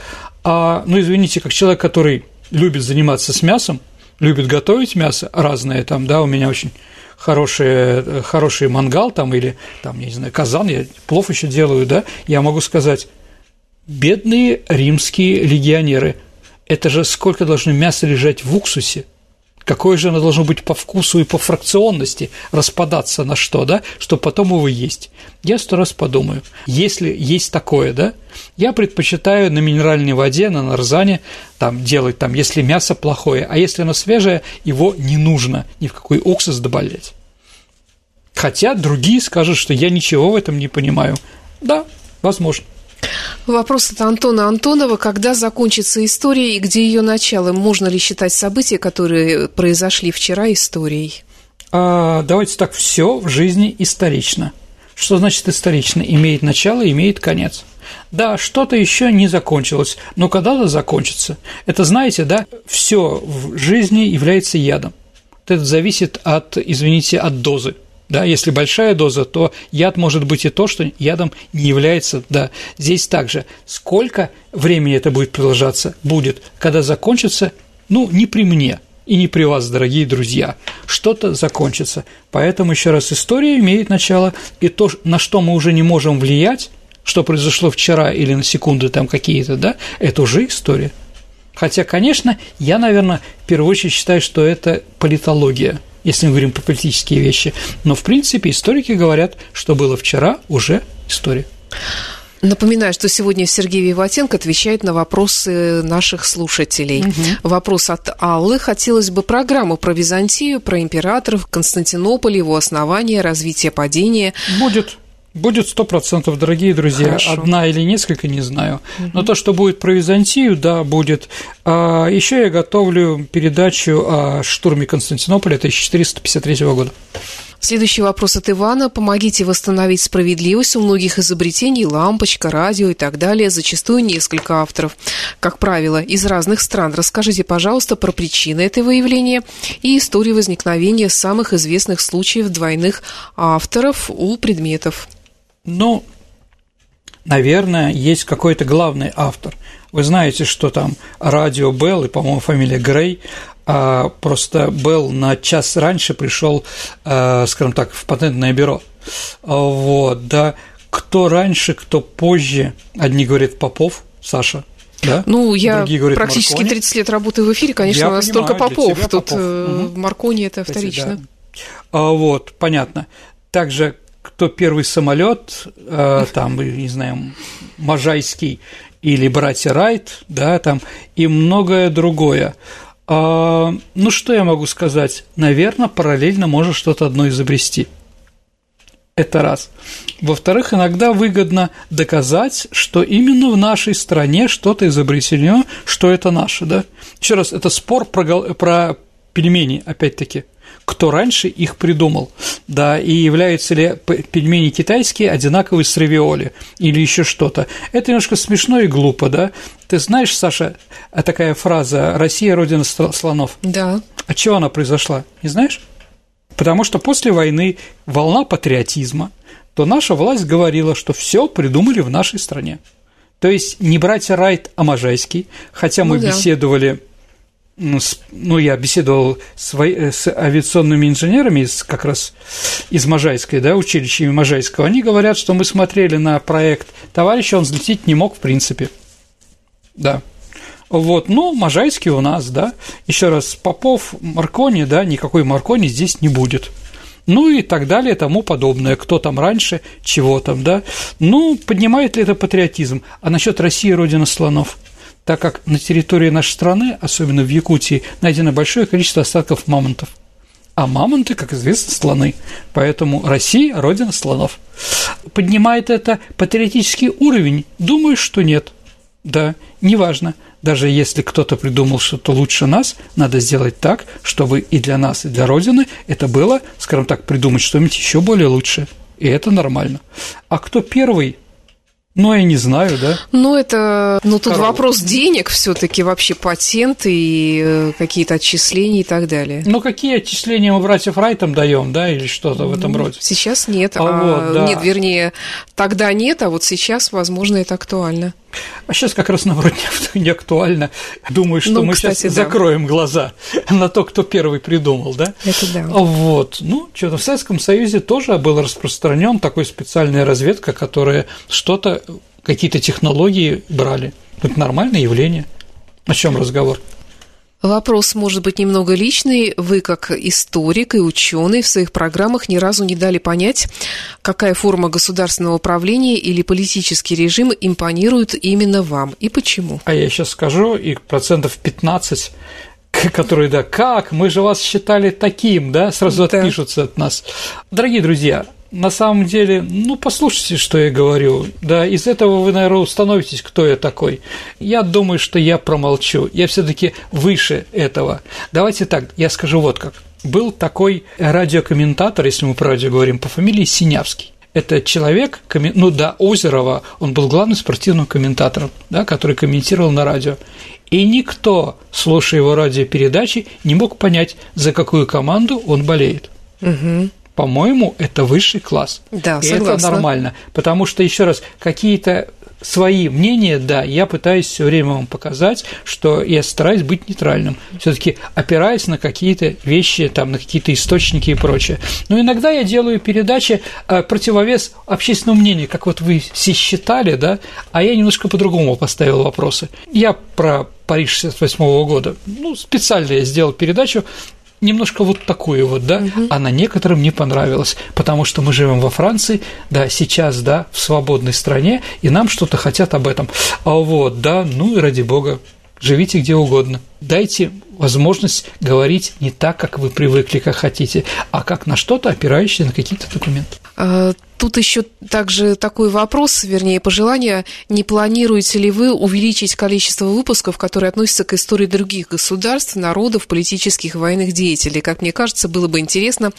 C: А, ну, извините, как человек, который любит заниматься с мясом, любит готовить мясо разное, там, да, у меня очень хороший, хороший мангал там или, там, не знаю, казан, я плов еще делаю, да, я могу сказать, бедные римские легионеры, это же сколько должно мяса лежать в уксусе, какое же оно должно быть по вкусу и по фракционности, распадаться на что, да, чтобы потом его есть. Я сто раз подумаю, если есть такое, да, я предпочитаю на минеральной воде, на нарзане там делать, там, если мясо плохое, а если оно свежее, его не нужно ни в какой уксус добавлять. Хотя другие скажут, что я ничего в этом не понимаю. Да, возможно.
B: Вопрос от Антона Антонова. Когда закончится история и где ее начало? Можно ли считать события, которые произошли вчера, историей?
C: А, давайте так, все в жизни исторично. Что значит исторично? Имеет начало, имеет конец. Да, что-то еще не закончилось, но когда-то закончится. Это, знаете, да, все в жизни является ядом. Это зависит от, извините, от дозы. Да, если большая доза, то яд может быть и то, что ядом не является. Да, здесь также. Сколько времени это будет продолжаться? Будет. Когда закончится, ну, не при мне и не при вас, дорогие друзья. Что-то закончится. Поэтому, еще раз, история имеет начало, и то, на что мы уже не можем влиять, что произошло вчера или на секунды там какие-то, да, это уже история. Хотя, конечно, я, наверное, в первую очередь считаю, что это политология – если мы говорим про политические вещи. Но, в принципе, историки говорят, что было вчера, уже история.
B: Напоминаю, что сегодня Сергей Виватенко отвечает на вопросы наших слушателей. Угу. Вопрос от Аллы. Хотелось бы программу про Византию, про императоров, Константинополь, его основание, развитие падения.
C: Будет. Будет сто процентов, дорогие друзья. Хорошо. Одна или несколько, не знаю. Угу. Но то, что будет про Византию, да, будет. А еще я готовлю передачу о штурме Константинополя 1453 года.
B: Следующий вопрос от Ивана. Помогите восстановить справедливость. У многих изобретений лампочка, радио и так далее, зачастую несколько авторов. Как правило, из разных стран. Расскажите, пожалуйста, про причины этого явления и историю возникновения самых известных случаев двойных авторов у предметов.
C: Ну, наверное, есть какой-то главный автор. Вы знаете, что там радио Белл и, по-моему, фамилия Грей, а просто Белл на час раньше пришел, а, скажем так, в патентное бюро. Вот, да. Кто раньше, кто позже, одни говорят Попов, Саша, да?
B: Ну, я говорят, практически Маркони. 30 лет работаю в эфире, конечно, я у нас понимаю, только Попов. Тут Попов. Угу. Маркони это Кстати, вторично.
C: Да. А, вот, понятно. Также кто первый самолет, э, там, не знаю, Можайский или братья Райт, да, там, и многое другое. А, ну, что я могу сказать? Наверное, параллельно можно что-то одно изобрести. Это раз. Во-вторых, иногда выгодно доказать, что именно в нашей стране что-то изобретено, что это наше, да? Еще раз, это спор про, про пельмени, опять-таки – кто раньше их придумал, да, и являются ли пельмени китайские одинаковые с равиоли или еще что-то. Это немножко смешно и глупо, да. Ты знаешь, Саша, такая фраза «Россия – родина слонов».
B: Да.
C: От чего она произошла, не знаешь? Потому что после войны волна патриотизма, то наша власть говорила, что все придумали в нашей стране. То есть не братья Райт, а Можайский, хотя мы ну, да. беседовали ну, я беседовал с, с авиационными инженерами из, как раз из Можайской, да, училища Можайского, они говорят, что мы смотрели на проект товарища, он взлететь не мог в принципе, да. Вот, ну, Можайский у нас, да, еще раз, Попов, Маркони, да, никакой Маркони здесь не будет. Ну и так далее, тому подобное. Кто там раньше, чего там, да. Ну, поднимает ли это патриотизм? А насчет России родина слонов – так как на территории нашей страны, особенно в Якутии, найдено большое количество остатков мамонтов. А мамонты, как известно, слоны. Поэтому Россия – родина слонов. Поднимает это патриотический уровень? Думаю, что нет. Да, неважно. Даже если кто-то придумал что-то лучше нас, надо сделать так, чтобы и для нас, и для Родины это было, скажем так, придумать что-нибудь еще более лучшее. И это нормально. А кто первый ну, я не знаю, да.
B: Ну, это, ну, тут Корова. вопрос денег все таки вообще патенты и э, какие-то отчисления и так далее.
C: Ну, какие отчисления мы братьев Райтам даем, да, или что-то в этом ну, роде?
B: Сейчас нет, а, а вот, да. нет, вернее, тогда нет, а вот сейчас, возможно, это актуально.
C: А сейчас как раз наоборот не актуально. Думаю, что ну, мы кстати, сейчас да. закроем глаза на то, кто первый придумал, да?
B: Это да.
C: Вот. Ну, что-то в Советском Союзе тоже был распространен такой специальная разведка, которая что-то, какие-то технологии брали. Это нормальное явление. О чем разговор?
B: Вопрос может быть немного личный. Вы, как историк и ученый, в своих программах ни разу не дали понять, какая форма государственного управления или политический режим импонирует именно вам и почему.
C: А я сейчас скажу, и процентов 15 которые, да, как, мы же вас считали таким, да, сразу да. отпишутся от нас. Дорогие друзья, на самом деле, ну, послушайте, что я говорю. Да, из этого вы, наверное, установитесь, кто я такой. Я думаю, что я промолчу. Я все таки выше этого. Давайте так, я скажу вот как. Был такой радиокомментатор, если мы про радио говорим, по фамилии Синявский. Это человек, ну да, Озерова, он был главным спортивным комментатором, да, который комментировал на радио. И никто, слушая его радиопередачи, не мог понять, за какую команду он болеет. Угу по-моему, это высший класс.
B: Да,
C: и
B: согласна.
C: это нормально. Потому что, еще раз, какие-то свои мнения, да, я пытаюсь все время вам показать, что я стараюсь быть нейтральным, все-таки опираясь на какие-то вещи, там, на какие-то источники и прочее. Но иногда я делаю передачи э, противовес общественному мнению, как вот вы все считали, да, а я немножко по-другому поставил вопросы. Я про Париж 68 года, ну, специально я сделал передачу немножко вот такую вот, да, угу. она некоторым не понравилась, потому что мы живем во Франции, да, сейчас, да, в свободной стране, и нам что-то хотят об этом. А вот, да, ну и ради бога, живите где угодно. Дайте возможность говорить не так, как вы привыкли, как хотите, а как на что-то, опирающееся на какие-то документы.
B: Тут еще также такой вопрос, вернее, пожелание, не планируете ли вы увеличить количество выпусков, которые относятся к истории других государств, народов, политических и военных деятелей? Как мне кажется, было бы интересно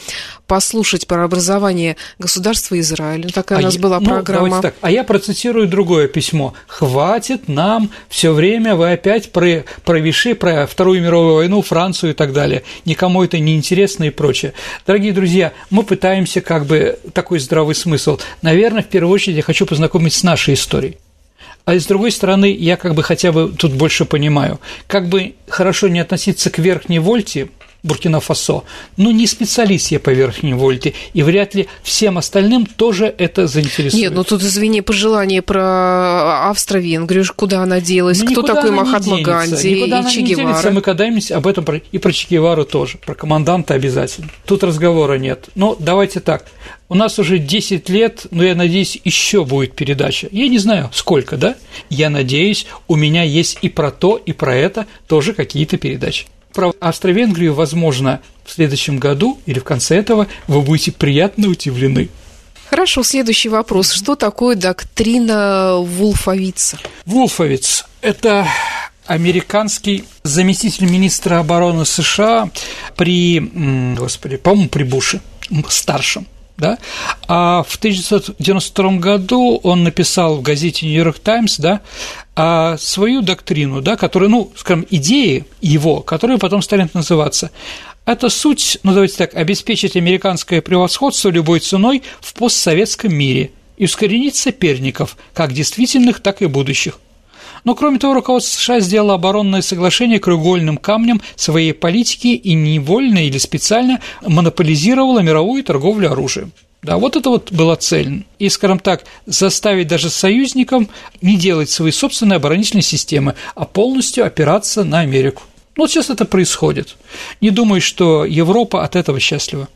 B: послушать про образование государства Израиль. Такая а у нас я, была ну, программа.
C: Так. А я процитирую другое письмо. «Хватит нам все время, вы опять про, про Виши, про Вторую мировую войну, Францию и так далее. Никому это не интересно и прочее». Дорогие друзья, мы пытаемся как бы такой здравый смысл смысл? Наверное, в первую очередь я хочу познакомить с нашей историей. А с другой стороны, я как бы хотя бы тут больше понимаю, как бы хорошо не относиться к верхней вольте, Буркина-Фасо. Но не специалист я по верхней вольте, и вряд ли всем остальным тоже это заинтересует.
B: Нет, ну тут, извини, пожелание про Австро-Венгрию, куда она делась, ну, кто такой Махатма Ганди
C: никуда и Че Гевара. Мы когда-нибудь об этом и про Че Гевару тоже, про команданта обязательно. Тут разговора нет. Но давайте так, у нас уже 10 лет, но я надеюсь, еще будет передача. Я не знаю, сколько, да? Я надеюсь, у меня есть и про то, и про это тоже какие-то передачи. Про Австро-Венгрию, возможно, в следующем году или в конце этого вы будете приятно удивлены.
B: Хорошо, следующий вопрос. Что такое доктрина Вулфовица?
C: Вулфовиц – это американский заместитель министра обороны США при, господи, по-моему, при Буше старшем да, а в 1992 году он написал в газете «Нью-Йорк Таймс», да, а свою доктрину, да, которая, ну, скажем, идеи его, которые потом станут называться. Это суть, ну, давайте так, обеспечить американское превосходство любой ценой в постсоветском мире и ускоренить соперников, как действительных, так и будущих – но, кроме того, руководство США сделало оборонное соглашение краеугольным камнем своей политики и невольно или специально монополизировало мировую торговлю оружием. Да, вот это вот была цель. И, скажем так, заставить даже союзникам не делать свои собственные оборонительные системы, а полностью опираться на Америку. Ну, вот сейчас это происходит. Не думаю, что Европа от этого счастлива.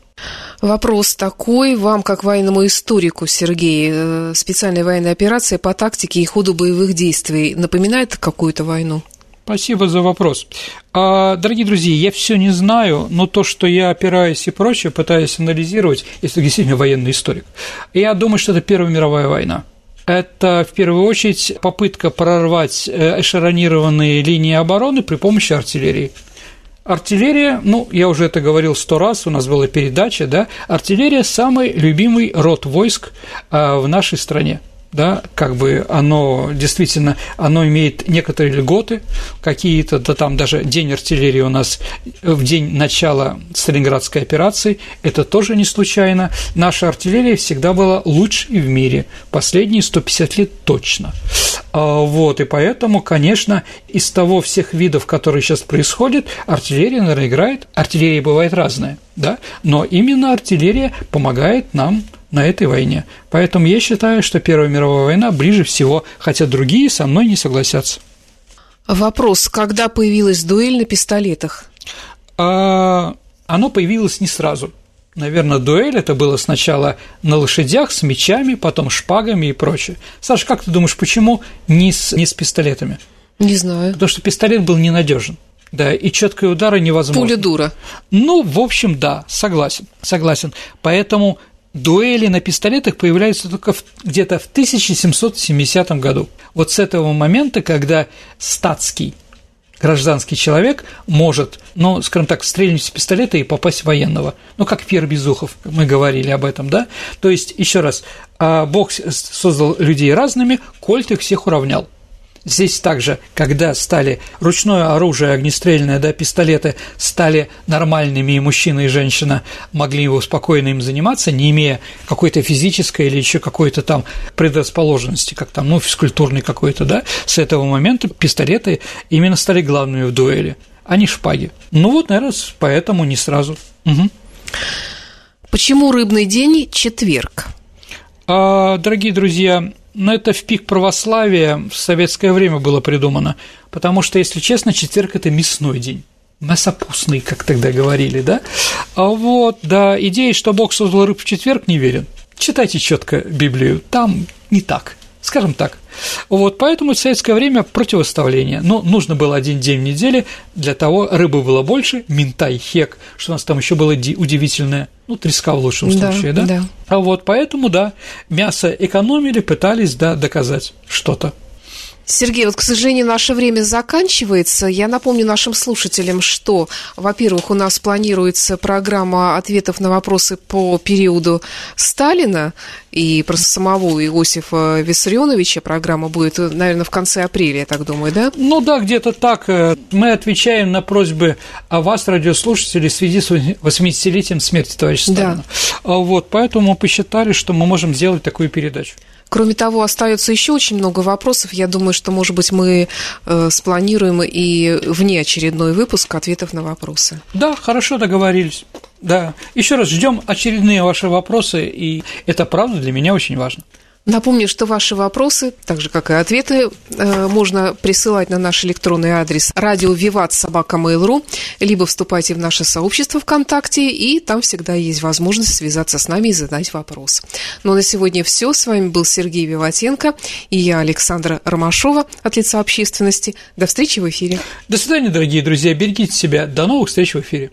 B: Вопрос такой, вам, как военному историку, Сергей, э, специальная военная операция по тактике и ходу боевых действий напоминает какую-то войну?
C: Спасибо за вопрос. А, дорогие друзья, я все не знаю, но то, что я опираюсь и прочее, пытаюсь анализировать, если действительно военный историк, я думаю, что это Первая мировая война. Это в первую очередь попытка прорвать э, эшелонированные линии обороны при помощи артиллерии. Артиллерия, ну, я уже это говорил сто раз, у нас была передача, да, артиллерия – самый любимый род войск а, в нашей стране да, как бы оно действительно, оно имеет некоторые льготы, какие-то, да там даже день артиллерии у нас в день начала Сталинградской операции, это тоже не случайно. Наша артиллерия всегда была лучшей в мире, последние 150 лет точно. А, вот, и поэтому, конечно, из того всех видов, которые сейчас происходят, артиллерия, наверное, играет, артиллерия бывает разная, да, но именно артиллерия помогает нам на этой войне. Поэтому я считаю, что Первая мировая война ближе всего, хотя другие со мной не согласятся.
B: Вопрос, когда появилась дуэль на пистолетах?
C: А, оно появилось не сразу. Наверное, дуэль это было сначала на лошадях с мечами, потом шпагами и прочее. Саша, как ты думаешь, почему не с, не с пистолетами?
B: Не знаю.
C: Потому что пистолет был ненадежен. Да, и четкие удары невозможно.
B: Пуля дура.
C: Ну, в общем, да, согласен, согласен. Поэтому дуэли на пистолетах появляются только где-то в 1770 году. Вот с этого момента, когда статский гражданский человек может, ну, скажем так, стрельнуть с пистолета и попасть в военного. Ну, как Пьер Безухов, мы говорили об этом, да? То есть, еще раз, а, Бог создал людей разными, Кольт их всех уравнял. Здесь также, когда стали ручное оружие, огнестрельное, да, пистолеты стали нормальными, и мужчина и женщина могли его спокойно им заниматься, не имея какой-то физической или еще какой-то там предрасположенности, как там, ну, физкультурной какой-то, да, с этого момента пистолеты именно стали главными в дуэли, а не шпаги. Ну вот, наверное, поэтому не сразу. Угу.
B: Почему рыбный день – четверг?
C: А, дорогие друзья, но это в пик православия в советское время было придумано, потому что, если честно, четверг – это мясной день мясопустный, как тогда говорили, да? А вот, да, идея, что Бог создал рыб в четверг, не верен. Читайте четко Библию, там не так скажем так. Вот, поэтому в советское время противоставление. Но нужно было один день в неделе, для того рыбы было больше, минтай, хек, что у нас там еще было удивительное, ну, треска в лучшем случае, да?
B: да?
C: А вот поэтому, да, мясо экономили, пытались, да, доказать что-то.
B: Сергей, вот, к сожалению, наше время заканчивается. Я напомню нашим слушателям, что, во-первых, у нас планируется программа ответов на вопросы по периоду Сталина и про самого Иосифа Виссарионовича. Программа будет, наверное, в конце апреля, я так думаю, да?
C: Ну да, где-то так. Мы отвечаем на просьбы о вас, радиослушатели, в связи с 80-летием смерти товарища Сталина. Да. Вот, поэтому мы посчитали, что мы можем сделать такую передачу.
B: Кроме того, остается еще очень много вопросов. Я думаю, что, может быть, мы э, спланируем и внеочередной выпуск ответов на вопросы.
C: Да, хорошо договорились. Да. Еще раз ждем очередные ваши вопросы, и это правда для меня очень важно.
B: Напомню, что ваши вопросы, так же как и ответы, э, можно присылать на наш электронный адрес радио Виват собака Mail.ru, либо вступайте в наше сообщество ВКонтакте, и там всегда есть возможность связаться с нами и задать вопрос. Ну а на сегодня все. С вами был Сергей Виватенко и я, Александра Ромашова от лица общественности. До встречи в эфире.
C: До свидания, дорогие друзья. Берегите себя. До новых встреч в эфире.